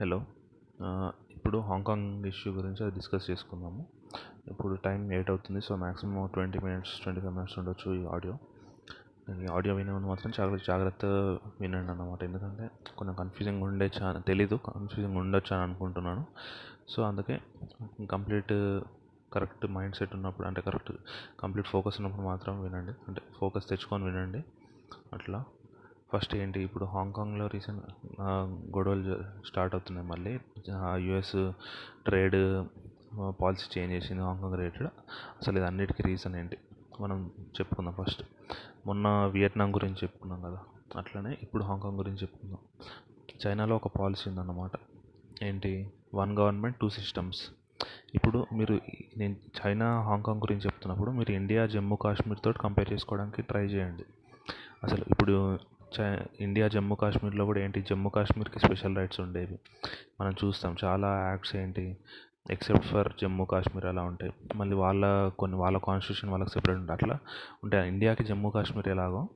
Hello. ఇప్పుడు Hong Kong issue గురించి అది డిస్కస్ చేసుకుందాము. ఇప్పుడు టైం ఎయిట్ అవుతుంది so maximum twenty minutes twenty five minutes ఉండొచ్చు ఈ ఆడియో. ఈ ఆడియో వినేవాళ్ళు మాత్రం చాలా జాగ్రత్తగా వినండి అన్నమాట. ఎందుకంటే కొంచెం కన్ఫ్యూజింగ్ ఉండే చా తెలీదు కన్ఫ్యూజింగ్ ఉండొచ్చు అని అనుకుంటున్నాను. సో అందుకే కంప్లీట్ కరెక్ట్ మైండ్ సెట్ ఉన్నప్పుడు అంటే కరెక్ట్ కంప్లీట్ ఫోకస్ ఉన్నప్పుడు మాత్రం వినండి. అంటే ఫోకస్ తెచ్చుకొని వినండి. అట్లా. ఫస్ట్ ఏంటి ఇప్పుడు హాంకాంగ్లో రీసెంట్ గొడవలు స్టార్ట్ అవుతున్నాయి మళ్ళీ. యుఎస్ ట్రేడ్ పాలసీ చేంజ్ చేసింది హాంకాంగ్ రిలేటెడ్. అసలు ఇది అన్నిటికీ రీజన్ ఏంటి? మనం చెప్పుకుందాం ఫస్ట్. మొన్న వియట్నాం గురించి చెప్పుకున్నాం కదా అట్లనే ఇప్పుడు హాంకాంగ్ గురించి చెప్పుకుందాం. చైనాలో ఒక పాలసీ ఉందన్నమాట. ఏంటి? One government two systems. ఇప్పుడు మీరు నేను చైనా హాంకాంగ్ గురించి చెప్తున్నప్పుడు మీరు ఇండియా జమ్మూ కాశ్మీర్ తోటి కంపేర్ చేసుకోవడానికి ట్రై చేయండి. అసలు ఇప్పుడు చై ఇండియా జమ్మూ కాశ్మీర్లో కూడా ఏంటి జమ్మూ కాశ్మీర్కి స్పెషల్ రైట్స్ ఉండేవి. మనం చూస్తాం చాలా యాక్ట్స్ ఏంటి ఎక్సెప్ట్ ఫర్ జమ్మూ కాశ్మీర్ అలా ఉంటాయి. మళ్ళీ వాళ్ళ కొన్ని వాళ్ళ కాన్స్టిట్యూషన్ వాళ్ళకి సెపరేట్ ఉంటాయి అట్లా ఉంటాయి. ఇండియాకి జమ్మూ కాశ్మీర్ ఎలాగో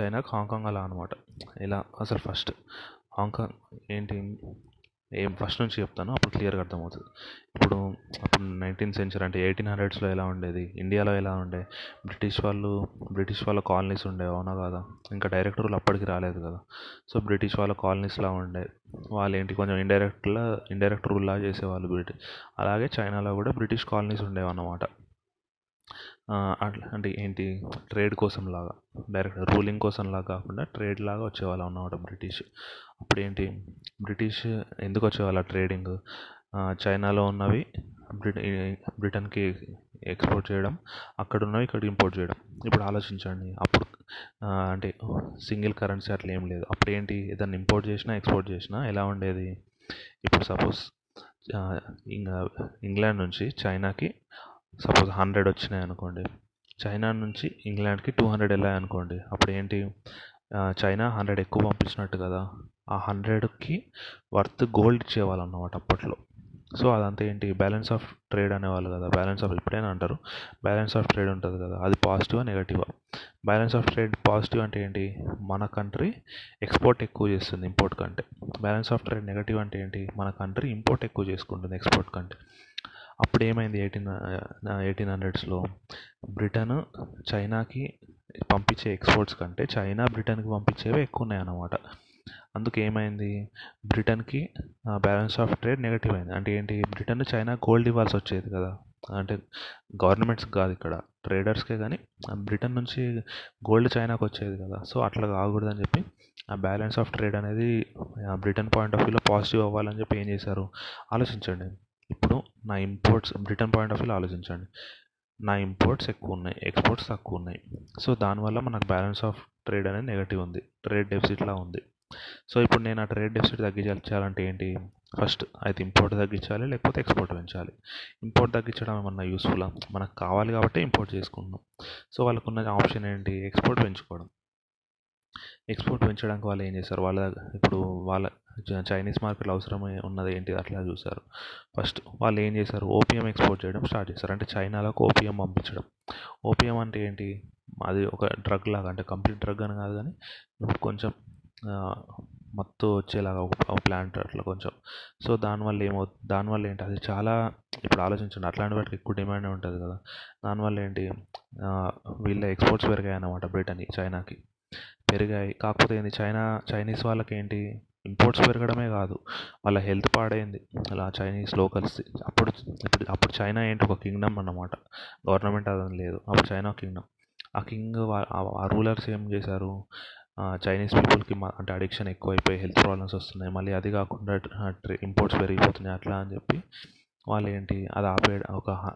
చైనాకి హాంకాంగ్ అలా అనమాట. ఎలా అసలు ఫస్ట్ హాంకాంగ్ ఏంటి ఏం ఫస్ట్ నుంచి చెప్తాను అప్పుడు క్లియర్గా అర్థమవుతుంది. ఇప్పుడు నైన్టీన్త్ సెంచరీ అంటే ఎయిటీన్ హండ్రెడ్స్లో ఎలా ఉండేది? ఇండియాలో ఎలా ఉండే? బ్రిటిష్ వాళ్ళు బ్రిటిష్ వాళ్ళ కాలనీస్ ఉండే అవునా కదా? ఇంకా డైరెక్ట్ రూల్ అప్పటికి రాలేదు కదా. సో బ్రిటిష్ వాళ్ళ కాలనీస్లా ఉండే. వాళ్ళు ఏంటి? కొంచెం ఇండైరెక్ట్లా ఇండైరెక్ట్ రూల్లా చేసేవాళ్ళు బ్రిటిష్ అలాగే చైనాలో కూడా బ్రిటిష్ కాలనీస్ ఉండేవి అన్నమాట అట్లా అంటే ఏంటి? ట్రేడ్ కోసం లాగా డైరెక్ట్ రూలింగ్ కోసం లాగా కాకుండా ట్రేడ్ లాగా వచ్చేవాళ్ళు అన్నమాట బ్రిటిష్. అప్పుడు ఏంటి బ్రిటిష్ ఎందుకు వచ్చేవాళ్ళ ట్రేడింగ్? చైనాలో ఉన్నవి బ్రిటన్కి ఎక్స్పోర్ట్ చేయడం అక్కడ ఉన్నవి ఇక్కడ ఇంపోర్ట్ చేయడం. ఇప్పుడు ఆలోచించండి. అప్పుడు అంటే సింగిల్ కరెన్సీ అట్లా ఏం లేదు. అప్పుడు ఏంటి ఏదైనా ఇంపోర్ట్ చేసినా ఎక్స్పోర్ట్ చేసినా ఎలా ఉండేది? ఇప్పుడు సపోజ్ ఇంకా ఇంగ్లాండ్ నుంచి చైనాకి సపోజ్ హండ్రెడ్ వచ్చినాయి అనుకోండి. చైనా నుంచి ఇంగ్లాండ్కి టూ హండ్రెడ్ వెళ్ళాయి అనుకోండి. అప్పుడు ఏంటి చైనా హండ్రెడ్ ఎక్కువ పంపించినట్టు కదా. ఆ హండ్రెడ్కి వర్త్ గోల్డ్ ఇచ్చేవాళ్ళు అన్నమాట అప్పట్లో. సో అదంతా ఏంటి? బ్యాలెన్స్ ఆఫ్ ట్రేడ్ అనేవాళ్ళు కదా. బ్యాలెన్స్ ఆఫ్ ఎప్పుడైనా అంటారు. బ్యాలెన్స్ ఆఫ్ ట్రేడ్ ఉంటుంది కదా. అది పాజిటివా నెగటివా బ్యాలెన్స్ ఆఫ్ ట్రేడ్ పాజిటివ్ అంటే ఏంటి? మన కంట్రీ ఎక్స్పోర్ట్ ఎక్కువ చేస్తుంది ఇంపోర్ట్ కంటే. బ్యాలెన్స్ ఆఫ్ ట్రేడ్ నెగటివ్ అంటే ఏంటి? మన కంట్రీ ఇంపోర్ట్ ఎక్కువ చేసుకుంటుంది ఎక్స్పోర్ట్ కంటే. అప్పుడు ఏమైంది ఎయిటీన్ ఎయిటీన్ హండ్రెడ్స్లో బ్రిటన్ చైనాకి పంపించే ఎక్స్పోర్ట్స్ కంటే చైనా బ్రిటన్కి పంపించేవే ఎక్కువ ఉన్నాయి అన్నమాట అందుకు ఏమైంది బ్రిటన్కి బ్యాలెన్స్ ఆఫ్ ట్రేడ్ నెగటివ్ అయింది. అంటే ఏంటి? బ్రిటన్ చైనా గోల్డ్ ఇవ్వాల్సి వచ్చేది కదా. అంటే గవర్నమెంట్స్ కాదు ఇక్కడ. ట్రేడర్స్కే కానీ బ్రిటన్ నుంచి గోల్డ్ చైనాకి వచ్చేది కదా. సో అట్లా కాకూడదని చెప్పి ఆ బ్యాలెన్స్ ఆఫ్ ట్రేడ్ అనేది బ్రిటన్ పాయింట్ ఆఫ్ వ్యూలో పాజిటివ్ అవ్వాలని చెప్పి ఏం చేశారు? ఆలోచించండి. ఇప్పుడు నా ఇంపోర్ట్స్ బ్రిటన్ పాయింట్ ఆఫ్ వ్యూలో ఆలోచించండి. నా ఇంపోర్ట్స్ ఎక్కువ ఉన్నాయి. ఎక్స్పోర్ట్స్ తక్కువ ఉన్నాయి. సో దానివల్ల మనకు బ్యాలెన్స్ ఆఫ్ ట్రేడ్ అనేది నెగటివ్ ఉంది. ట్రేడ్ డెఫిసిట్లా ఉంది. సో ఇప్పుడు నేను ఆ ట్రేడ్ డెఫిసిట్ తగ్గించాలంటే ఏంటి? ఫస్ట్ అయితే ఇంపోర్ట్ తగ్గించాలి లేకపోతే ఎక్స్పోర్ట్ పెంచాలి. ఇంపోర్ట్ తగ్గించడం ఏమన్నా యూస్ఫుల్లా మనకు కావాలి కాబట్టి ఇంపోర్ట్ చేసుకుంటున్నాం. సో వాళ్ళకున్న ఆప్షన్ ఏంటి? ఎక్స్పోర్ట్ పెంచుకోవడం. ఎక్స్పోర్ట్ పెంచడానికి వాళ్ళు ఏం చేస్తారు? వాళ్ళ ఇప్పుడు వాళ్ళ చైనీస్ మార్కెట్లో అవసరమై ఉన్నది ఏంటి? అట్లా చూసారు ఫస్ట్ వాళ్ళు ఏం చేశారు? ఓపియం ఎక్స్పోర్ట్ చేయడం స్టార్ట్ చేశారు. అంటే చైనాలోకి ఓపీఎం పంపించడం. ఓపీఎం అంటే ఏంటి? అది ఒక డ్రగ్ లాగా అంటే కంప్లీట్ డ్రగ్ అని కాదు కానీ కొంచెం మత్తు వచ్చేలాగా ఒక ప్లాంట్ అట్లా కొంచెం. సో దానివల్ల ఏమవుతుంది దానివల్ల ఏంటి? అది చాలా ఇప్పుడు ఆలోచించండి. అట్లాంటి వాటికి ఎక్కువ డిమాండ్ ఉంటుంది కదా. దానివల్ల ఏంటి? వీళ్ళ ఎక్స్పోర్ట్స్ పెరిగాయి అన్నమాట బ్రిటన్కి చైనాకి. పెరిగాయి. కాకపోతే ఏంది? చైనా చైనీస్ వాళ్ళకి ఏంటి? ఇంపోర్ట్స్ పెరగడమే కాదు. వాళ్ళ హెల్త్ పాడైంది. అలా చైనీస్ లోకల్స్ అప్పుడు ఇప్పుడు అప్పుడు చైనా ఏంటి? ఒక కింగ్డమ్ అన్నమాట. గవర్నమెంట్ అదని లేదు. అప్పుడు చైనా కింగ్డమ్. ఆ కింగ్ ఆ రూలర్స్ ఏం చేశారు? చైనీస్ పీపుల్కి అంటే అడిక్షన్ ఎక్కువైపోయి హెల్త్ ప్రాబ్లమ్స్ వస్తున్నాయి. మళ్ళీ అది కాకుండా ఇంపోర్ట్స్ పెరిగిపోతున్నాయి. అట్లా అని చెప్పి వాళ్ళు ఏంటి అది ఆపే ఒక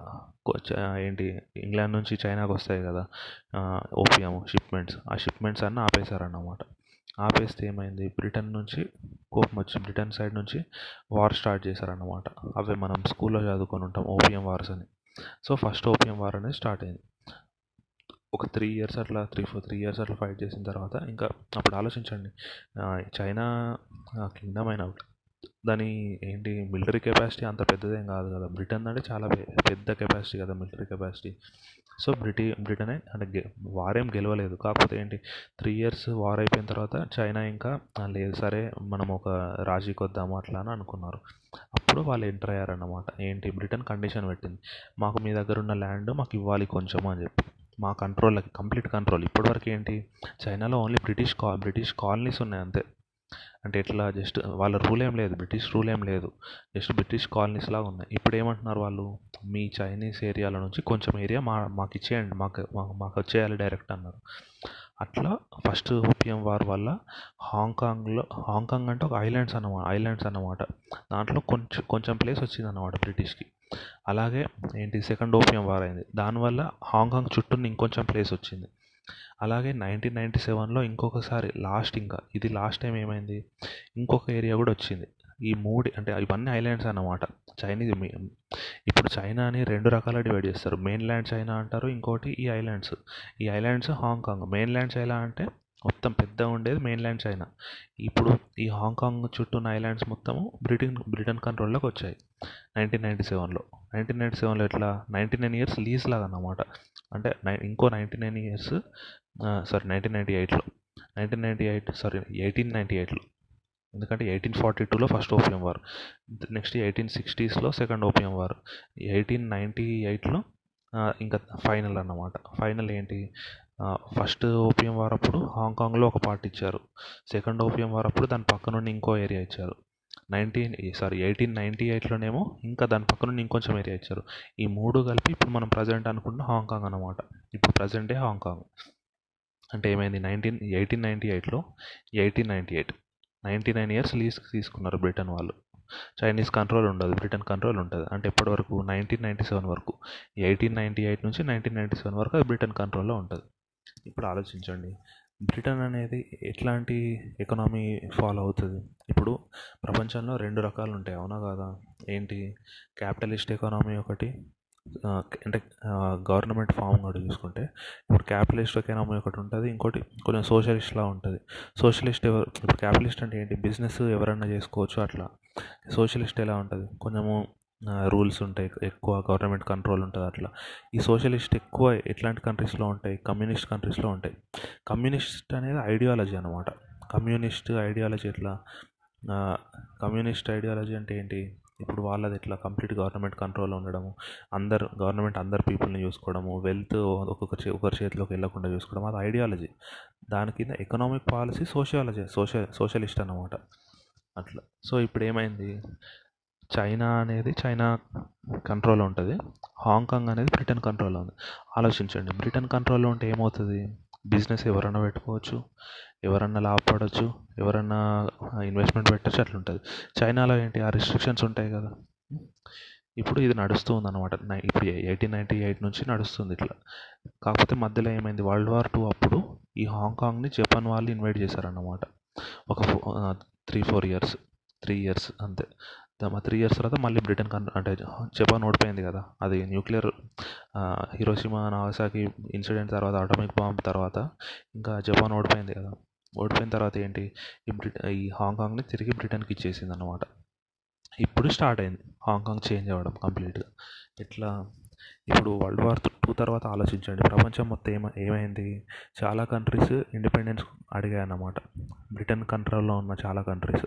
చ- ఏంటి ఇంగ్లాండ్ నుంచి చైనాకి వస్తాయి కదా ఓపియం షిప్మెంట్స్ ఆ షిప్మెంట్స్ అన్నీ ఆపేశారన్నమాట. ఆపేస్తే ఏమైంది బ్రిటన్ నుంచి కోపం వచ్చి బ్రిటన్ సైడ్ నుంచి వార్ స్టార్ట్ చేశారన్నమాట. అవి మనం స్కూల్లో చదువుకొని ఉంటాం ఓపియం వార్స్ అని. సో ఫస్ట్ ఓపియం వార్ అనేది స్టార్ట్ అయింది. ఒక త్రీ ఇయర్స్ అట్లా త్రీ ఫోర్ త్రీ ఇయర్స్ అట్లా ఫైట్ చేసిన తర్వాత ఇంకా అప్పుడు ఆలోచించండి. చైనా కింగ్డమ్ అయినా దాని ఏంటి మిలిటరీ కెపాసిటీ అంత పెద్దదేం కాదు కదా. బ్రిటన్ అంటే చాలా పెద్ద కెపాసిటీ కదా మిలిటరీ కెపాసిటీ. సో బ్రిటి బ్రిటనే అంటే గె వారేం గెలవలేదు. కాకపోతే ఏంటి త్రీ ఇయర్స్ వార్ అయిపోయిన తర్వాత చైనా ఇంకా లేదు సరే మనం ఒక రాజీకి వద్దాము అట్లా అని అనుకున్నారు. అప్పుడు వాళ్ళు ఎంటర్ అయ్యారన్నమాట. ఏంటి బ్రిటన్ కండిషన్ పెట్టింది. మాకు మీ దగ్గర ఉన్న ల్యాండ్ మాకు ఇవ్వాలి కొంచెం అని చెప్పి. మా కంట్రోల్ కంప్లీట్ కంట్రోల్ ఇప్పటివరకు ఏంటి? చైనాలో ఓన్లీ బ్రిటిష్ కా బ్రిటిష్ కాలనీస్ ఉన్నాయి అంతే. అంటే ఎట్లా? జస్ట్ వాళ్ళ రూల్ ఏం లేదు. బ్రిటిష్ రూల్ ఏం లేదు. జస్ట్ బ్రిటిష్ కాలనీస్ లాగా ఉన్నాయి. ఇప్పుడు ఏమంటున్నారు వాళ్ళు? మీ చైనీస్ ఏరియాల నుంచి కొంచెం ఏరియా మా మాకు ఇచ్చేయండి. మాకు మాకు మాకు వచ్చేయాలి డైరెక్ట్ అన్నారు. అట్లా ఫస్ట్ ఓపియం వార్ వల్ల హాంకాంగ్లో హాంకాంగ్ అంటే ఒక ఐలాండ్స్ అన్నమాట ఐలాండ్స్ అన్నమాట. దాంట్లో కొంచెం కొంచెం ప్లేస్ వచ్చింది అన్నమాట బ్రిటిష్కి అలాగే ఏంటి సెకండ్ ఓపియం వార్ అయింది. దానివల్ల హాంకాంగ్ చుట్టూ ఇంకొంచెం ప్లేస్ వచ్చింది. అలాగే నైన్టీన్ నైంటీ సెవెన్లో ఇంకొకసారి లాస్ట్ ఇంకా ఇది లాస్ట్ టైం ఏమైంది? ఇంకొక ఏరియా కూడా వచ్చింది. ఈ మూడు అంటే ఇవన్నీ ఐలాండ్స్ అన్నమాట. చైనీస్ ఇప్పుడు చైనాని రెండు రకాల డివైడ్ చేస్తారు. మెయిన్ ల్యాండ్ చైనా అంటారు ఇంకోటి ఈ ఐలాండ్స్ ఈ islands Hong Kong main lands China అంటే మొత్తం పెద్దగా ఉండేది మెయిన్ల్యాండ్ చైనా. ఇప్పుడు ఈ హాంకాంగ్ చుట్టూ ఉన్న ఐలాండ్స్ మొత్తము బ్రిటన్ బ్రిటన్ కంట్రోల్లోకి వచ్చాయి. నైన్టీన్ నైన్టీ సెవెన్లో. నైన్టీన్ నైన్టీ సెవెన్లో ఎట్లా? నైన్టీ నైన్ ఇయర్స్ లీజ్ లాగా అన్నమాట. అంటే నై ఇంకో ninety nine years sorry nineteen ninety ఎయిట్లో. Nineteen ninety eight sorry eighteen ninety ఎయిట్లో. ఎందుకంటే ఎయిటీన్ ఫార్టీ టూలో first opium war. Next eighteen సిక్స్టీస్లో second opium war. Eighteen ninety ఎయిట్లో ఇంకా ఫైనల్ అన్నమాట. ఫైనల్ ఏంటి? ఫస్ట్ ఓపియం వార్ అప్పుడు హాంకాంగ్లో ఒక పార్ట్ ఇచ్చారు. సెకండ్ ఓపియం వార్ అప్పుడు దాని పక్క నుండి ఇంకో ఏరియా ఇచ్చారు. నైన్టీన్ సారీ ఎయిటీన్ నైంటీ ఎయిట్లోనేమో ఇంకా దాని పక్క నుండి ఇంకొంచెం ఏరియా ఇచ్చారు. ఈ మూడు కలిపి ఇప్పుడు మనం ప్రజెంట్ అనుకుంటున్న హాంకాంగ్ అనమాట ఇప్పుడు ప్రజెంటే హాంకాంగ్. అంటే ఏమైంది? నైన్టీన్ ఎయిటీన్ నైంటీ ఎయిట్లో eighteen ninety eight ninety nine years lease తీసుకున్నారు బ్రిటన్ వాళ్ళు. చైనీస్ కంట్రోల్ ఉండదు బ్రిటన్ కంట్రోల్ ఉంటుంది. అంటే ఎప్పటి వరకు? నైన్టీన్ నైంటీ సెవెన్ వరకు. ఎయిటీన్ నైంటీ ఎయిట్ నుంచి నైన్టీన్ నైంటీ సెవెన్ వరకు అది బ్రిటన్ కంట్రోల్లో ఉంటుంది. ఇప్పుడు ఆలోచించండి. బ్రిటన్ అనేది ఎట్లాంటి ఎకనామీ ఫాలో అవుతుంది? ఇప్పుడు ప్రపంచంలో రెండు రకాలు ఉంటాయి అవునా కాదా? ఏంటి? క్యాపిటలిస్ట్ ఎకానమీ ఒకటి అంటే గవర్నమెంట్ ఫామ్ కూడా చూసుకుంటే ఇప్పుడు క్యాపిటలిస్ట్ ఎకానమీ ఒకటి ఉంటుంది. ఇంకోటి కొంచెం సోషలిస్ట్లా ఉంటుంది. సోషలిస్ట్ ఎవరు ఇప్పుడు క్యాపిటలిస్ట్ అంటే ఏంటి? బిజినెస్ ఎవరైనా చేసుకోవచ్చు అట్లా. సోషలిస్ట్ ఎలా ఉంటుంది? కొంచెము రూల్స్ ఉంటాయి. ఎక్కువ గవర్నమెంట్ కంట్రోల్ ఉంటుంది అట్లా. ఈ సోషలిస్ట్ ఎక్కువ ఎట్లాంటి కంట్రీస్లో ఉంటాయి? కమ్యూనిస్ట్ కంట్రీస్లో ఉంటాయి. కమ్యూనిస్ట్ అనేది ఐడియాలజీ అనమాట కమ్యూనిస్ట్ ఐడియాలజీ ఎట్లా? కమ్యూనిస్ట్ ఐడియాలజీ అంటే ఏంటి? ఇప్పుడు వాళ్ళది ఎట్లా? కంప్లీట్ గవర్నమెంట్ కంట్రోల్లో ఉండడము అందరు గవర్నమెంట్ అందరు పీపుల్ని చూసుకోవడము వెల్త్ ఒక్కొక్క చే ఒకరి చేతిలోకి వెళ్ళకుండా చూసుకోవడం అది ఐడియాలజీ. దాని కింద economic policy sociology social socialist అనమాట అట్లా. సో ఇప్పుడు ఏమైంది? చైనా అనేది చైనా కంట్రోల్లో ఉంటుంది. హాంకాంగ్ అనేది బ్రిటన్ కంట్రోల్లో ఉంది. ఆలోచించండి. బ్రిటన్ కంట్రోల్లో ఉంటే ఏమవుతుంది? బిజినెస్ ఎవరైనా పెట్టుకోవచ్చు ఎవరన్నా లాభపడవచ్చు ఎవరన్నా ఇన్వెస్ట్మెంట్ పెట్టచ్చు అట్లా ఉంటుంది చైనాలో ఏంటి? ఆ రిస్ట్రిక్షన్స్ ఉంటాయి కదా. ఇప్పుడు ఇది నడుస్తూ ఉందన్నమాట ఇప్పుడు ఎయిటీన్ నైంటీ ఎయిట్ నుంచి నడుస్తుంది ఇట్లా. కాకపోతే మధ్యలో ఏమైంది? వరల్డ్ వార్ టూ అప్పుడు ఈ హాంకాంగ్ని జపాన్ వాళ్ళు ఇన్వైట్ చేశారన్నమాట. ఒక three four years three years అంతే. దా- త్రీ ఇయర్స్ తర్వాత మళ్ళీ బ్రిటన్ కన్ అంటే జపాన్ ఓడిపోయింది కదా. అది న్యూక్లియర్ హిరోషిమా నాగసాకి ఇన్సిడెంట్ తర్వాత అటామిక్ బాంబ్ తర్వాత ఇంకా జపాన్ ఓడిపోయింది కదా. ఓడిపోయిన తర్వాత ఏంటి? ఈ బ్రిట ఈ హాంకాంగ్ని తిరిగి బ్రిటన్కి ఇచ్చేసింది అనమాట ఇప్పుడు స్టార్ట్ అయింది. హాంకాంగ్ చేంజ్ అవ్వడం కంప్లీట్గా. ఎట్లా? ఇప్పుడు వరల్డ్ వార్ టూ తర్వాత ఆలోచించండి. ప్రపంచం మొత్తం ఏమ ఏమైంది? చాలా కంట్రీస్ ఇండిపెండెన్స్ అడిగాయి అన్నమాట బ్రిటన్ కంట్రోల్లో ఉన్న చాలా కంట్రీస్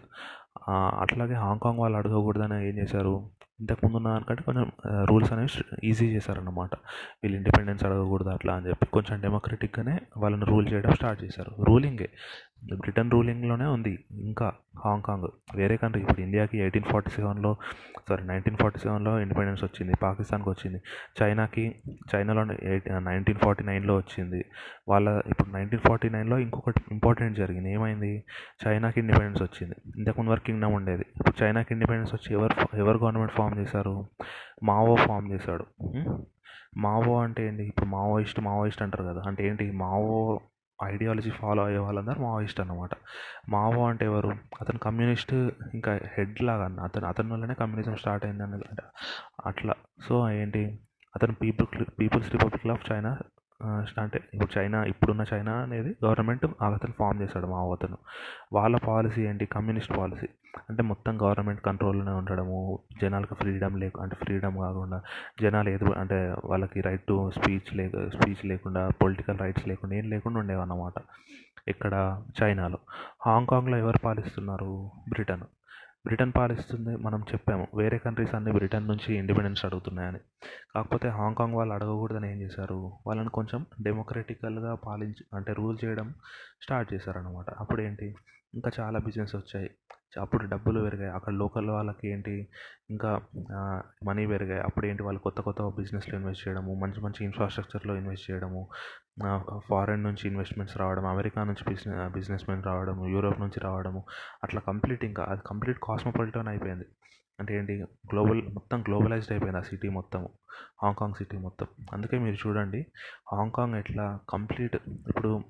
అట్లాగే హాంకాంగ్ వాళ్ళు అడగకూడదని ఏం చేశారు? ఇంతకుముందు ఉన్న దానికంటే కొంచెం రూల్స్ అనేవి ఈజీ చేశారన్నమాట. వీళ్ళు ఇండిపెండెన్స్ అడగకూడదు అట్లా అని చెప్పి కొంచెం డెమోక్రటిక్గానే వాళ్ళని రూల్ చేయడం స్టార్ట్ చేశారు. రూలింగే బ్రిటన్ రూలింగ్లోనే ఉంది. ఇంకా హాంకాంగ్ వేరే కంట్రీ. ఇప్పుడు ఇండియాకి ఎయిటీన్ ఫార్టీ సెవెన్లో సారీ నైన్టీన్ ఫార్టీ సెవెన్లో ఇండిపెండెన్స్ వచ్చింది. పాకిస్తాన్కి వచ్చింది. చైనాకి చైనాలో ఎయిట్ నైన్టీన్ ఫార్టీ నైన్లో వచ్చింది. వాళ్ళ ఇప్పుడు నైన్టీన్ ఫార్టీ నైన్లో ఇంకొకటి ఇంపార్టెంట్ జరిగింది. ఏమైంది? చైనాకి ఇండిపెండెన్స్ వచ్చింది. ఇంతకుముందు వరకు కింగ్డమ్ ఉండేది. ఇప్పుడు చైనాకి ఇండిపెండెన్స్ వచ్చి ఎవరు ఎవరు గవర్నమెంట్ ఫామ్ చేశారు? మావో ఫామ్ చేశాడు. మావో అంటే ఏంటి? ఇప్పుడు మావోయిస్ట్ మావోయిస్ట్ అంటారు కదా. అంటే ఏంటి? మావో ఐడియాలజీ ఫాలో అయ్యే వాళ్ళందరూ మావోయిస్ట్ అనమాట మావో అంటే ఎవరు? అతను కమ్యూనిస్ట్ ఇంకా హెడ్ లాగా అన్న. అతను అతని వల్లనే కమ్యూనిజం స్టార్ట్ అయింది అన్నది అట్లా. సో ఏంటి? అతను people people's republic of China అంటే ఇప్పుడు చైనా ఇప్పుడున్న చైనా అనేది గవర్నమెంట్ అతను ఫామ్ చేశాడు మా అతను వాళ్ళ పాలసీ ఏంటి? Communist policy. అంటే మొత్తం గవర్నమెంట్ కంట్రోల్లోనే ఉండడము జనాలకు ఫ్రీడమ్ లేకు అంటే ఫ్రీడమ్ కాకుండా జనాలు ఏది అంటే వాళ్ళకి రైట్ టు స్పీచ్ లేక స్పీచ్ లేకుండా పొలిటికల్ రైట్స్ లేకుండా ఏం లేకుండా ఉండేవన్నమాట. ఇక్కడ చైనాలో. హాంకాంగ్లో ఎవరు పాలిస్తున్నారు? బ్రిటన్. బ్రిటన్ పాలిస్తుంది మనం చెప్పాము. వేరే కంట్రీస్ అన్ని బ్రిటన్ నుంచి ఇండిపెండెన్స్ అడుగుతున్నాయని. కాకపోతే హాంకాంగ్ వాళ్ళు అడగకూడదని ఏం చేశారు? వాళ్ళని కొంచెం డెమోక్రటికల్గా పాలించి అంటే రూల్ చేయడం స్టార్ట్ చేశారనమాట అప్పుడు ఏంటి ఇంకా చాలా బిజినెస్ వచ్చాయి. అప్పుడు డబ్బులు పెరిగాయి. అక్కడ లోకల్ వాళ్ళకి ఏంటి? ఇంకా మనీ పెరిగాయి. అప్పుడు ఏంటి? వాళ్ళు కొత్త కొత్త బిజినెస్లో ఇన్వెస్ట్ చేయడము మంచి మంచి ఇన్ఫ్రాస్ట్రక్చర్లో ఇన్వెస్ట్ చేయడము ఫారెన్ నుంచి ఇన్వెస్ట్మెంట్స్ రావడం అమెరికా నుంచి బిజినెస్ బిజినెస్మెన్ రావడము యూరోప్ నుంచి రావడము అట్లా కంప్లీట్ ఇంకా అది కంప్లీట్ కాస్మోపాలిటన్ అయిపోయింది. అంటే ఏంటి? గ్లోబల్ మొత్తం గ్లోబలైజ్డ్ అయిపోయింది ఆ సిటీ మొత్తం. హాంకాంగ్ సిటీ మొత్తం. అందుకే మీరు చూడండి హాంకాంగ్ ఎట్లా కంప్లీట్ ఇప్పుడు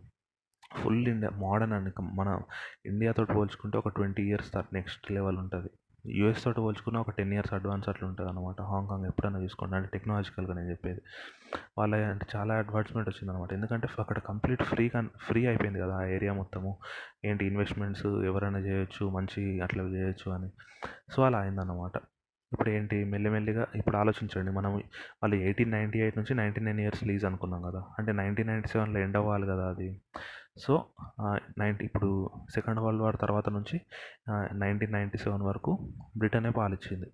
ఫుల్ ఇండియా మోడర్న్ అండి మన ఇండియాతో పోల్చుకుంటే ఒక ట్వంటీ ఇయర్స్ నెక్స్ట్ లెవెల్ ఉంటుంది. యూఎస్ తోటి పోల్చుకున్న ఒక టెన్ ఇయర్స్ అడ్వాన్స్ అట్లా ఉంటుంది అనమాట హాంకాంగ్ ఎప్పుడైనా చూసుకోండి అంటే టెక్నాలజికల్గా నేను చెప్పేది. వాళ్ళ అంటే చాలా అడ్వాన్స్మెంట్ వచ్చింది అనమాట ఎందుకంటే అక్కడ కంప్లీట్ ఫ్రీ కన్ ఫ్రీ అయిపోయింది కదా ఆ ఏరియా మొత్తము. ఏంటి ఇన్వెస్ట్మెంట్స్ ఎవరైనా చేయొచ్చు మంచి అట్లా చేయొచ్చు అని. సో అలా అయిందన్నమాట. ఇప్పుడు ఏంటి మెల్లిమెల్లిగా ఇప్పుడు ఆలోచించండి. మనం వాళ్ళు ఎయిటీన్ నైంటీ ఎయిట్ నుంచి నైంటీ నైన్ ఇయర్స్ లీజ్ అనుకున్నాం కదా. అంటే నైన్టీన్ నైంటీ సెవెన్లో ఎండ్ అవ్వాలి కదా అది. సో నైంటీ ఇప్పుడు సెకండ్ వరల్డ్ వార్ తర్వాత నుంచి నైన్టీన్ నైంటీ సెవెన్ వరకు బ్రిటనే పాలిచ్చింది.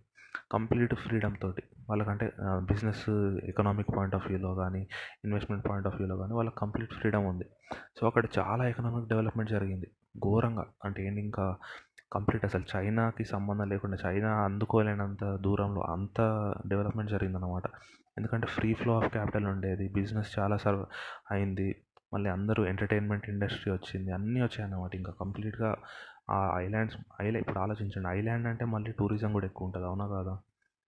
కంప్లీట్ ఫ్రీడమ్ తోటి. వాళ్ళకంటే బిజినెస్ ఎకనామిక్ పాయింట్ ఆఫ్ వ్యూలో కానీ ఇన్వెస్ట్మెంట్ పాయింట్ ఆఫ్ వ్యూలో కానీ వాళ్ళకి కంప్లీట్ ఫ్రీడమ్ ఉంది. సో అక్కడ చాలా ఎకనామిక్ డెవలప్మెంట్ జరిగింది. ఘోరంగా. అంటే ఏంటి ఇంకా కంప్లీట్ అసలు చైనాకి సంబంధం లేకుండా చైనా అందుకోలేనంత దూరంలో అంత డెవలప్మెంట్ జరిగిందనమాట ఎందుకంటే ఫ్రీ ఫ్లో ఆఫ్ క్యాపిటల్ ఉండేది. బిజినెస్ చాలా సర్వ్ అయింది. మళ్ళీ అందరూ ఎంటర్టైన్మెంట్ ఇండస్ట్రీ వచ్చింది. అన్నీ వచ్చాయి అన్నమాట. ఇంకా కంప్లీట్గా ఆ ఐలాండ్స్ ఐలా ఇప్పుడు ఆలోచించండి. ఐలాండ్ అంటే మళ్ళీ టూరిజం కూడా ఎక్కువ ఉంటుంది. అవునా కాదా?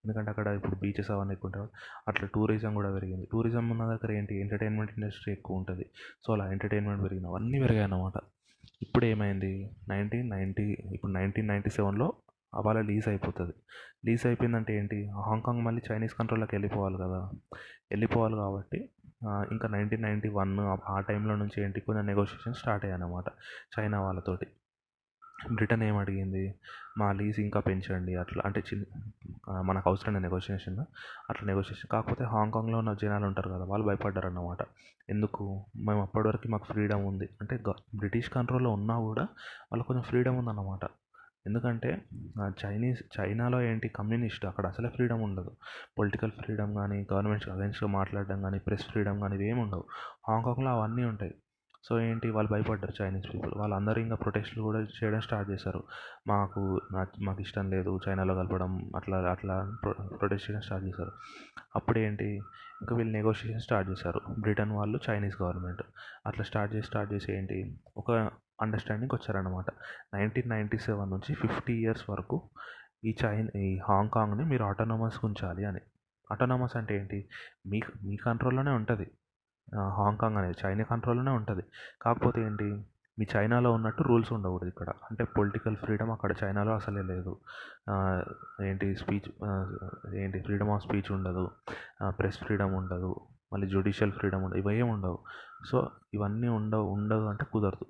ఎందుకంటే అక్కడ ఇప్పుడు బీచెస్ అవన్నీ ఎక్కువ ఉంటాయి అట్లా టూరిజం కూడా పెరిగింది. టూరిజం ఉన్న దగ్గర ఏంటి? ఎంటర్టైన్మెంట్ ఇండస్ట్రీ ఎక్కువ ఉంటుంది. సో అలా ఎంటర్టైన్మెంట్ పెరిగింది అవన్నీ పెరిగాయి అన్నమాట. ఇప్పుడు ఏమైంది? నైన్టీన్ నైంటీ ఇప్పుడు నైన్టీన్ నైంటీ సెవెన్లో అవాళ లీజ్ అయిపోతుంది. లీజ్ అయిపోయిందంటే ఏంటి? హాంకాంగ్ మళ్ళీ చైనీస్ కంట్రోల్లోకి వెళ్ళిపోవాలి కదా. వెళ్ళిపోవాలి కాబట్టి ఇంకా నైన్టీన్ నైంటీ వన్ ఆ టైంలో నుంచి ఏంటి కొంచెం నెగోషియేషన్ స్టార్ట్ అయ్యాయి అన్నమాట చైనా వాళ్ళతోటి. బ్రిటన్ ఏం అడిగింది మా లీజ్ ఇంకా పెంచండి అట్లా అంటే చిన్న మనకు అవసరమైన నెగోషియేషన్ అట్లా నెగోషియేషన్ కాకపోతే హాంకాంగ్లో ఉన్న జనాలు ఉంటారు కదా వాళ్ళు భయపడ్డారు అన్నమాట ఎందుకు? మేము అప్పటివరకు మాకు ఫ్రీడమ్ ఉంది. అంటే బ్రిటిష్ కంట్రోల్లో ఉన్నా కూడా వాళ్ళకు కొంచెం ఫ్రీడమ్ ఉందన్నమాట. ఎందుకంటే చైనీస్ చైనాలో ఏంటి కమ్యూనిస్ట్ అక్కడ అసలే ఫ్రీడమ్ ఉండదు. పొలిటికల్ ఫ్రీడమ్ కానీ గవర్నమెంట్స్ అగెన్స్ట్గా మాట్లాడడం కానీ ప్రెస్ ఫ్రీడమ్ కానీ ఇవేమి ఉండవు. హాంకాంగ్లో అవన్నీ ఉంటాయి. సో ఏంటి వాళ్ళు భయపడ్డారు చైనీస్ పీపుల్. వాళ్ళందరూ ఇంకా ప్రొటెస్ట్లు కూడా చేయడం స్టార్ట్ చేశారు. మాకు మాకు ఇష్టం లేదు చైనాలో కలపడం అట్లా అట్లా ప్రొటెస్ట్ చేయడం స్టార్ట్ చేశారు. అప్పుడు ఏంటి ఇంకా వీళ్ళు నెగోషియేషన్ స్టార్ట్ చేశారు. బ్రిటన్ వాళ్ళు చైనీస్ గవర్నమెంట్. అట్లా స్టార్ట్ చేసి స్టార్ట్ చేసి ఏంటి ఒక అండర్స్టాండింగ్ వచ్చారనమాట నైన్టీన్ నైంటీ సెవెన్ నుంచి ఫిఫ్టీ ఇయర్స్ వరకు ఈ చైన్ ఈ హాంకాంగ్ని మీరు ఆటోనమస్ ఉంచాలి అని. ఆటోనమస్ అంటే ఏంటి? మీ మీ కంట్రోల్లోనే ఉంటుంది. హాంకాంగ్ అనేది చైనా కంట్రోల్లోనే ఉంటుంది. కాకపోతే ఏంటి? మీ చైనాలో ఉన్నట్టు రూల్స్ ఉండకూడదు ఇక్కడ. అంటే పొలిటికల్ ఫ్రీడమ్ అక్కడ చైనాలో అసలే లేదు. ఏంటి? స్పీచ్ ఏంటి? ఫ్రీడమ్ ఆఫ్ స్పీచ్ ఉండదు. ప్రెస్ ఫ్రీడమ్ ఉండదు. మళ్ళీ జ్యుడిషియల్ ఫ్రీడమ్ ఉండదు. ఇవేం ఉండవు. సో ఇవన్నీ ఉండవు ఉండదు అంటే కుదరదు.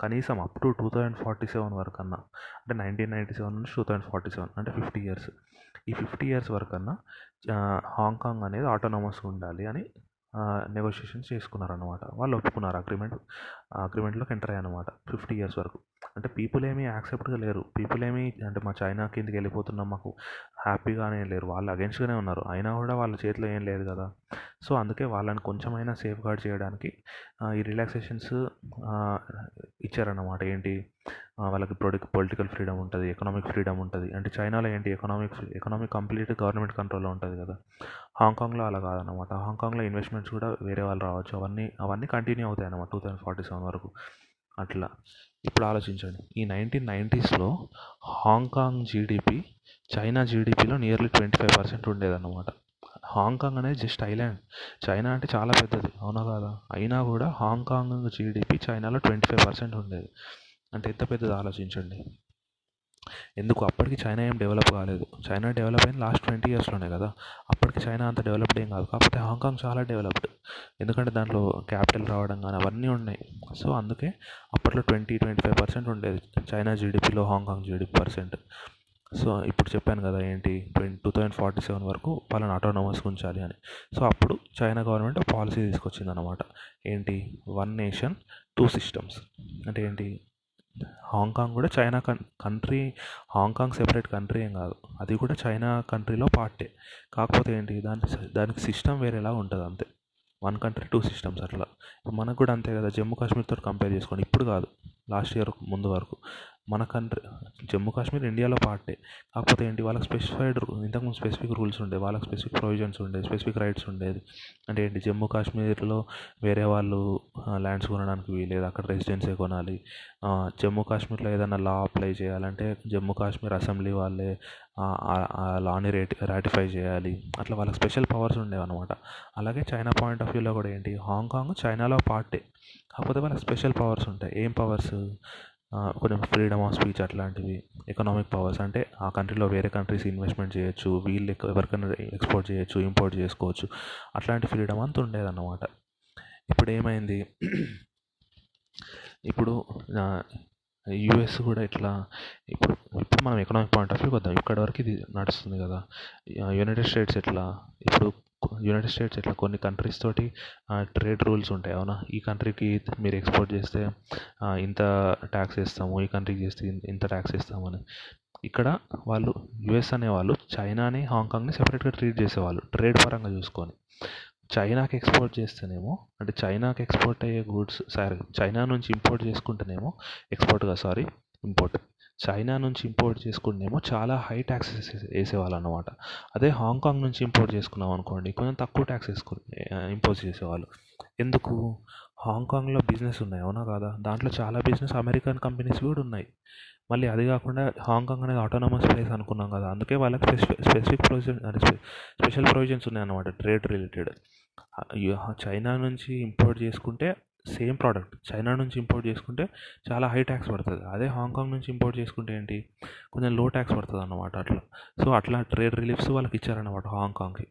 కనీసం up to two thousand forty seven వరకు అన్నా అంటే నైన్టీన్ నైంటీ సెవెన్ నుంచి టూ థౌజండ్ ఫార్టీ సెవెన్ అంటే ఫిఫ్టీ ఇయర్స్ ఈ ఫిఫ్టీ ఇయర్స్ వరకు అన్నా హాంకాంగ్ అనేది ఆటోనమస్ ఉండాలి అని నెగోషియేషన్స్ చేసుకున్నారనమాట వాళ్ళు ఒప్పుకున్నారు అగ్రిమెంట్ అగ్రిమెంట్లోకి ఎంటర్ అయ్యారనమాట ఫిఫ్టీ ఇయర్స్ వరకు. అంటే పీపుల్ ఏమీ యాక్సెప్ట్గా లేరు. పీపుల్ ఏమీ అంటే మా చైనా కిందకి వెళ్ళిపోతున్నాం మాకు హ్యాపీగానే లేరు. వాళ్ళు అగెన్స్ట్గానే ఉన్నారు. అయినా కూడా వాళ్ళ చేతిలో ఏం లేదు కదా. సో అందుకే వాళ్ళని కొంచెమైనా సేఫ్ గార్డ్ చేయడానికి ఈ రిలాక్సేషన్స్ ఇచ్చారన్నమాట. ఏంటి? వాళ్ళకి ప్రొడి పొలిటికల్ ఫ్రీడమ్ ఉంటుంది ఎకనామిక్ ఫ్రీడమ్ ఉంటుంది. అంటే చైనాలో ఏంటి? ఎకనామిక్ ఎకనామిక్ కంప్లీట్ గవర్నమెంట్ కంట్రోల్లో ఉంటుంది కదా. హాంకాంగ్లో అలా కాదనమాట హాంకాంగ్లో ఇన్వెస్ట్మెంట్స్ కూడా వేరే వాళ్ళు రావచ్చు. అవన్నీ అవన్నీ కంటిన్యూ అవుతాయి అన్నమాట టూ థౌజండ్ ఫార్టీ సెవెన్ వరకు. అట్లా. ఇప్పుడు ఆలోచించండి. ఈ నైన్టీన్ నైంటీస్లో హాంకాంగ్ జీడిపి చైనా జీడిపిలో నియర్లీ ట్వంటీ ఫైవ్ పర్సెంట్ ఉండేదన్నమాట హాంకాంగ్ అనేది జస్ట్ ఐలాండ్. చైనా అంటే చాలా పెద్దది. అవునా కాదా? అయినా కూడా హాంకాంగ్ జీడిపి చైనాలో ట్వంటీ ఫైవ్ పర్సెంట్ ఉండేది. అంటే ఎంత పెద్దది? ఆలోచించండి. ఎందుకు? అప్పటికి చైనా ఏం డెవలప్ కాలేదు. చైనా డెవలప్ అయింది లాస్ట్ ట్వంటీ ఇయర్స్లోనే కదా? అప్పటికి చైనా అంత డెవలప్డ్ ఏం కాదు. కాకపోతే హాంకాంగ్ చాలా డెవలప్డ్. ఎందుకంటే దాంట్లో క్యాపిటల్ రావడం కానీ అవన్నీ ఉన్నాయి. సో అందుకే అప్పట్లో ట్వంటీ ట్వంటీ ఫైవ్ పర్సెంట్ ఉండేది. చైనా జీడిపిలో Hong Kong GDP percent. So ఇప్పుడు చెప్పాను కదా ఏంటి? Twenty two thousand forty seven వరకు వాళ్ళని ఆటోనమస్ ఉంచాలి అని. సో అప్పుడు చైనా గవర్నమెంట్ పాలసీ తీసుకొచ్చింది అనమాట ఏంటి? One nation two systems. అంటే ఏంటి? హాంకాంగ్ కూడా చైనా కన్ కంట్రీ హాంకాంగ్ సెపరేట్ కంట్రీ ఏం కాదు. అది కూడా చైనా కంట్రీలో పార్టే. కాకపోతే ఏంటి దాని దానికి సిస్టమ్ వేరేలా ఉంటుంది అంతే. వన్ కంట్రీ టూ సిస్టమ్స్ అట్లా. మనకు కూడా అంతే కదా జమ్మూ కాశ్మీర్తో కంపేర్ చేసుకోండి. ఇప్పుడు కాదు లాస్ట్ ఇయర్ ముందు వరకు. మన కంట్రీ జమ్మూ కాశ్మీర్ ఇండియాలో పార్టే. కాకపోతే ఏంటి వాళ్ళకి స్పెసిఫైడ్ ఇంతకుముందు స్పెసిఫిక్ రూల్స్ ఉండే వాళ్ళకి స్పెసిఫిక్ ప్రొవిజన్స్ ఉండే స్పెసిఫిక్ రైట్స్ ఉండేది. అంటే ఏంటి జమ్మూ కాశ్మీర్లో వేరే వాళ్ళు ల్యాండ్స్ కొనడానికి వీలేదు అక్కడ రెసిడెన్సీ కొనాలి. జమ్మూ కాశ్మీర్లో ఏదైనా లా అప్లై చేయాలంటే జమ్మూ కాశ్మీర్ అసెంబ్లీ వాళ్ళే ఆ లాని రేటి రాటిఫై చేయాలి. అట్లా వాళ్ళకి స్పెషల్ పవర్స్ ఉండేవి అనమాట అలాగే చైనా పాయింట్ ఆఫ్ వ్యూలో కూడా ఏంటి హాంకాంగ్ చైనాలో పార్టే. కాకపోతే వాళ్ళకి స్పెషల్ పవర్స్ ఉంటాయి. ఏం పవర్స్? కొంచెం ఫ్రీడమ్ ఆఫ్ స్పీచ్ అట్లాంటివి ఎకనామిక్ పవర్స్ అంటే ఆ కంట్రీలో వేరే కంట్రీస్ ఇన్వెస్ట్మెంట్ చేయొచ్చు వీళ్ళు ఎవరికైనా ఎక్స్పోర్ట్ చేయొచ్చు ఇంపోర్ట్ చేసుకోవచ్చు అట్లాంటి ఫ్రీడమ్ అంతా ఉండేదన్నమాట. ఇప్పుడు ఏమైంది? ఇప్పుడు యూఎస్ కూడా ఇట్లా ఇప్పుడు ఇప్పుడు మనం ఎకనామిక్ పాయింట్ ఆఫ్ వ్యూ వద్దాం ఇక్కడ వరకు ఇది నడుస్తుంది కదా. యునైటెడ్ స్టేట్స్ ఎట్లా ఇప్పుడు యునైటెడ్ స్టేట్స్ ఇట్లా కొన్ని కంట్రీస్ తోటి ట్రేడ్ రూల్స్ ఉంటాయి. అవునా? ఈ కంట్రీకి మీరు ఎక్స్పోర్ట్ చేస్తే ఇంత ట్యాక్స్ వేస్తాము ఈ కంట్రీకి చేస్తే ఇంత ట్యాక్స్ వేస్తామని ఇక్కడ వాళ్ళు యుఎస్ అనేవాళ్ళు చైనాని హాంకాంగ్ని సెపరేట్గా ట్రీట్ చేసేవాళ్ళు ట్రేడ్ పరంగా చూసుకొని. చైనాకి ఎక్స్పోర్ట్ చేస్తేనేమో అంటే చైనాకి ఎక్స్పోర్ట్ అయ్యే గూడ్స్ సారీ చైనా నుంచి ఇంపోర్ట్ చేసుకుంటేనేమో ఎక్స్పోర్ట్గా సారీ ఇంపోర్ట్ చైనా నుంచి ఇంపోర్ట్ చేసుకుంటేనేమో చాలా హై ట్యాక్సెస్ వేసేవాళ్ళు అనమాట అదే హాంకాంగ్ నుంచి ఇంపోర్ట్ చేసుకున్నాం అనుకోండి కొంచెం తక్కువ ట్యాక్స్ వేసుకు ఇంపోజ్ చేసేవాళ్ళు. ఎందుకు? హాంకాంగ్లో బిజినెస్ ఉన్నాయి అవునా కదా? దాంట్లో చాలా బిజినెస్ అమెరికన్ కంపెనీస్ కూడా ఉన్నాయి. మళ్ళీ అది కాకుండా హాంకాంగ్ అనేది ఆటోనమస్ ప్లేస్ అనుకున్నాం కదా అందుకే వాళ్ళకి స్పెసిఫిక్ ప్రొవిజన్ స్పెషల్ ప్రొవిజన్స్ ఉన్నాయన్నమాట ట్రేడ్ రిలేటెడ్ చైనా నుంచి ఇంపోర్ట్ చేసుకుంటే సేమ్ ప్రోడక్ట్. చైనా నుంచి ఇంపోర్ట్ చేసుకుంటే చాలా హై ట్యాక్స్ పడుతుంది. అదే హాంకాంగ్ నుంచి ఇంపోర్ట్ చేసుకుంటే ఏంటి? కొంచెం లో ట్యాక్స్ పడుతుంది అన్నమాట అట్లా. సో అట్లా ట్రేడ్ రిలీఫ్స్ వాళ్ళకి ఇచ్చారన్నమాట హాంకాంగ్కి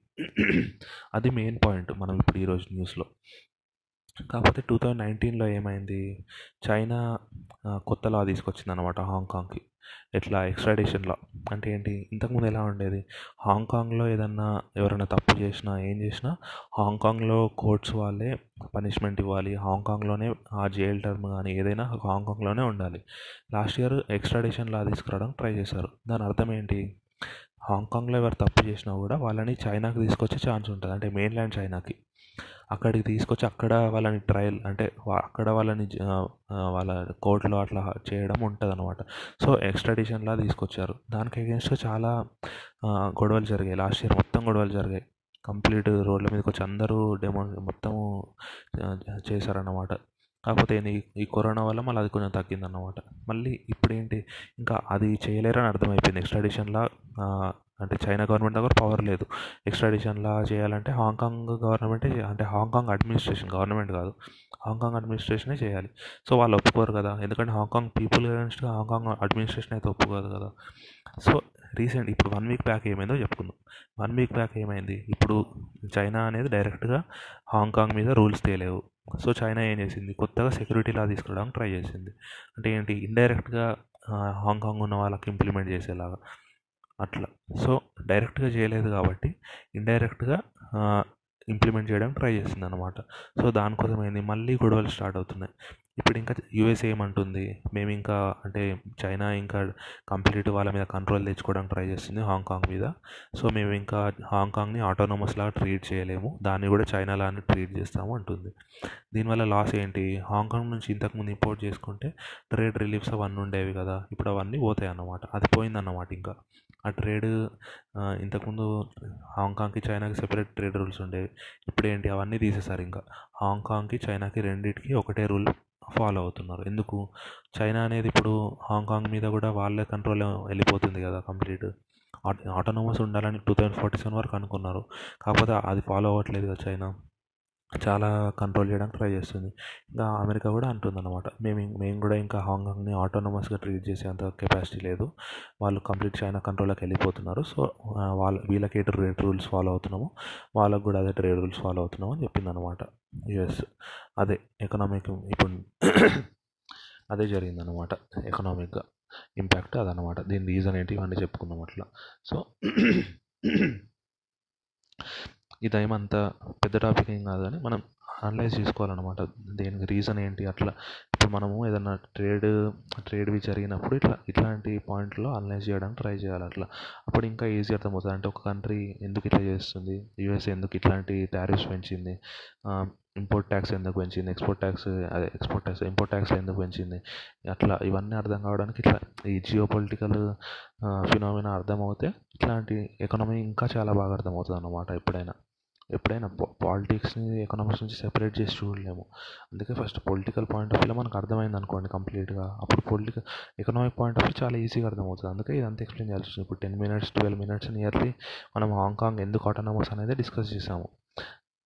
అది మెయిన్ పాయింట్ మనం ఇప్పుడు ఈరోజు న్యూస్లో. కాకపోతే టూ థౌజండ్ నైన్టీన్లో ఏమైంది? చైనా కొత్త లా తీసుకొచ్చింది అనమాట హాంకాంగ్కి. ఎట్లా? ఎక్స్ట్రాడిషన్ లా అంటే ఏంటి? ఇంతకుముందు ఎలా ఉండేది? హాంకాంగ్లో ఏదన్నా ఎవరైనా తప్పు చేసినా ఏం చేసినా హాంకాంగ్లో కోర్ట్స్ వాళ్ళే పనిష్మెంట్ ఇవ్వాలి. హాంకాంగ్లోనే ఆ జైల్ టర్మ్ కానీ ఏదైనా హాంకాంగ్లోనే ఉండాలి. లాస్ట్ ఇయర్ ఎక్స్ట్రాడిషన్ లా తీసుకురావడానికి ట్రై చేశారు. దాని అర్థం ఏంటి? హాంకాంగ్లో ఎవరు తప్పు చేసినా కూడా వాళ్ళని చైనాకి తీసుకొచ్చే ఛాన్స్ ఉంటుంది. అంటే మెయిన్ల్యాండ్ చైనాకి. అక్కడికి తీసుకొచ్చి అక్కడ వాళ్ళని ట్రయల్ అంటే అక్కడ వాళ్ళని వాళ్ళ కోర్టులో అట్లా చేయడం ఉంటుంది అనమాట సో ఎక్స్ట్రాడిషన్లా తీసుకొచ్చారు. దానికి అగేన్స్ట్గా చాలా గొడవలు జరిగాయి. లాస్ట్ ఇయర్ మొత్తం గొడవలు జరిగాయి. కంప్లీట్ రోడ్ల మీదకి వచ్చి అందరూ డెమో మొత్తము చేశారన్నమాట. కాకపోతే ఈ కరోనా వల్ల మళ్ళీ అది కొంచెం తగ్గిందన్నమాట. మళ్ళీ ఇప్పుడు ఏంటి ఇంకా అది చేయలేరని అర్థమైపోయింది. ఎక్స్ట్రాడిషన్లా అంటే చైనా గవర్నమెంట్ దగ్గర పవర్ లేదు. ఎక్స్ట్రాడిషన్లా చేయాలంటే హాంకాంగ్ గవర్నమెంటే అంటే హాంకాంగ్ అడ్మినిస్ట్రేషన్ గవర్నమెంట్ కాదు. హాంకాంగ్ అడ్మినిస్ట్రేషనే చేయాలి. సో వాళ్ళు ఒప్పుకోరు కదా. ఎందుకంటే హాంకాంగ్ పీపుల్ అగేన్స్ట్గా హాంకాంగ్ అడ్మినిస్ట్రేషన్ అయితే ఒప్పుకోదు కదా. సో రీసెంట్ ఇప్పుడు వన్ వీక్ బ్యాక్ ఏమైందో చెప్పుకుందాం. వన్ వీక్ బ్యాక్ ఏమైంది? ఇప్పుడు చైనా అనేది డైరెక్ట్గా హాంకాంగ్ మీద రూల్స్ తేలేవు. సో చైనా ఏం చేసింది? కొత్తగా సెక్యూరిటీ లా తీసుకురావడానికి ట్రై చేసింది. అంటే ఏంటి? ఇండైరెక్ట్గా హాంకాంగ్ ఉన్న వాళ్ళకి ఇంప్లిమెంట్ చేసేలాగా. అట్లా. సో డైరెక్ట్గా చేయలేదు కాబట్టి ఇండైరెక్ట్గా ఇంప్లిమెంట్ చేయడానికి ట్రై చేసింది అనమాట సో దానికోసం ఏంది మళ్ళీ గొడవలు స్టార్ట్ అవుతున్నాయి. ఇప్పుడు ఇంకా యూఎస్ ఏమంటుంది? మేము ఇంకా అంటే చైనా ఇంకా కంప్లీట్ వాళ్ళ మీద కంట్రోల్ తెచ్చుకోవడానికి ట్రై చేస్తుంది హాంకాంగ్ మీద. సో మేము ఇంకా హాంకాంగ్ని ఆటోనమస్ లాగా ట్రీట్ చేయలేము. దాన్ని కూడా చైనా లానే ట్రీట్ చేస్తాము అంటుంది. దీనివల్ల లాస్ ఏంటి? హాంకాంగ్ నుంచి ఇంతకుముందు ఇంపోర్ట్ చేసుకుంటే ట్రేడ్ రిలీఫ్స్ అవన్నీ ఉండేవి కదా. ఇప్పుడు అవన్నీ పోతాయి అన్నమాట అది పోయిందన్నమాట ఇంకా. ఆ ట్రేడ్ ఇంతకుముందు హాంకాంగ్కి చైనాకి సెపరేట్ ట్రేడ్ రూల్స్ ఉండేవి ఇప్పుడు ఏంటి అవన్నీ తీసేశారు ఇంకా. హాంకాంగ్కి చైనాకి రెండింటికి ఒకటే రూల్ ఫాలో అవుతున్నారు. ఎందుకు? చైనా అనేది ఇప్పుడు హాంకాంగ్ మీద కూడా వాళ్ళే కంట్రోల్ వెళ్ళిపోతుంది కదా కంప్లీట్. ఆటోనమస్ ఉండాలని టూ థౌజండ్ ఫార్టీ సెవెన్ వరకు అనుకున్నారు. కాకపోతే అది ఫాలో అవ్వట్లేదు కదా చైనా. చాలా కంట్రోల్ చేయడానికి ట్రై చేస్తుంది. ఇంకా అమెరికా కూడా అంటుంది అనమాట మేము మేము కూడా ఇంకా హాంకాంగ్ని ఆటోనమస్గా ట్రీట్ చేసే అంత కెపాసిటీ లేదు. వాళ్ళు కంప్లీట్ చైనా కంట్రోల్లోకి వెళ్ళిపోతున్నారు. సో వాళ్ళ వీళ్ళకి ఏ ట్రేడ్ రూల్స్ ఫాలో అవుతున్నామో వాళ్ళకు కూడా అదే ట్రేడ్ రూల్స్ ఫాలో అవుతున్నాము అని చెప్పింది అనమాట యుఎస్ అదే ఎకనామిక్ ఇప్పుడు అదే జరిగిందనమాట ఎకనామిక్గా ఇంపాక్ట్ అదనమాట దీని రీజన్ ఏంటి ఇవన్నీ చెప్పుకుందాం అట్లా. సో ఇదేమంత పెద్ద టాపిక్ ఏం కాదు కానీ మనం అనలైజ్ చేసుకోవాలన్నమాట. దేనికి రీజన్ ఏంటి అట్లా? ఇప్పుడు మనము ఏదన్నా ట్రేడ్ ట్రేడ్వి జరిగినప్పుడు ఇట్లా ఇట్లాంటి పాయింట్లో అనలైజ్ చేయడానికి ట్రై చేయాలి అట్లా. అప్పుడు ఇంకా ఈజీ అర్థమవుతుంది. అంటే ఒక కంట్రీ ఎందుకు ఇట్లా చేస్తుంది? యూఎస్ఏ ఎందుకు ఇట్లాంటి టారిఫ్స్ పెంచింది? ఇంపోర్ట్ ట్యాక్స్ ఎందుకు పెంచింది? ఎక్స్పోర్ట్ ట్యాక్స్ అదే ఎక్స్పోర్ట్ ట్యాక్స్ ఇంపోర్ట్ ట్యాక్స్ ఎందుకు పెంచింది? అట్లా ఇవన్నీ అర్థం కావడానికి ఇట్లా ఈ జియో పొలిటికల్ ఫినామినా అర్థమవుతే ఇట్లాంటి ఎకనామీ ఇంకా చాలా బాగా అర్థమవుతుంది అన్నమాట ఎప్పుడైనా. ఎప్పుడైనా పాలిటిక్స్ని ఎకనామిక్స్ నుంచి సెపరేట్ చేసి చూడలేము. అందుకే ఫస్ట్ పొలిటికల్ పాయింట్ ఆఫ్ వ్యూలో మనకు అర్థమైంది అనుకోండి కంప్లీట్గా అప్పుడు political economic point of view చాలా ఈజీగా అర్థమవుతుంది. అందుకే ఇదంతా ఎక్స్ప్లెయిన్ చేయాల్సి వస్తుంది ఇప్పుడు ten minutes twelve minutes nearly మనం హాంకాంగ్ ఎందుకు ఆటోనమస్ అనేది డిస్కస్ చేసాము.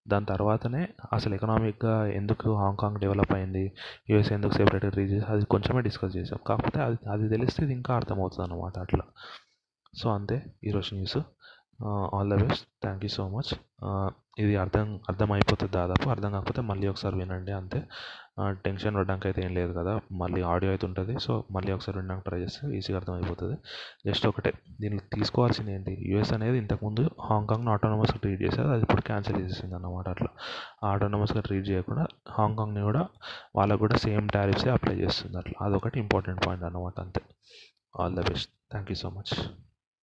దాని తర్వాతనే అసలు ఎకనామిక్గా ఎందుకు హాంకాంగ్ డెవలప్ అయింది యూఎస్ ఎందుకు సెపరేట్ రీజన్స్ అది కొంచెమే డిస్కస్ చేసాం. కాకపోతే అది అది తెలిస్తే ఇది ఇంకా అర్థమవుతుంది అనమాట అట్లా. సో అంతే. ఈరోజు news all the best thank you so much ఇది అర్థం అర్థమైపోతుంది దాదాపు అర్థం కాకపోతే మళ్ళీ ఒకసారి వినండి అంతే. టెన్షన్ పడడానికి అయితే ఏం లేదు కదా. మళ్ళీ ఆడియో అయితే ఉంటుంది. సో మళ్ళీ ఒకసారి వినడానికి ట్రై చేస్తే ఈజీగా అర్థమైపోతుంది. జస్ట్ ఒకటే. దీనికి తీసుకోవాల్సింది ఏంటి? యూఎస్ అనేది ఇంతకుముందు హాంకాంగ్ని ఆటోనమస్గా ట్రీట్ చేసేది అది ఇప్పుడు క్యాన్సిల్ చేసేసింది అన్నమాట అట్లా. ఆటోనమస్గా ట్రీట్ చేయకుండా హాంకాంగ్ని కూడా వాళ్ళకు కూడా సేమ్ టారిఫ్సే అప్లై చేస్తుంది అట్లా. అదొకటి ఇంపార్టెంట్ పాయింట్ అన్నమాట అంతే. All the best thank you so much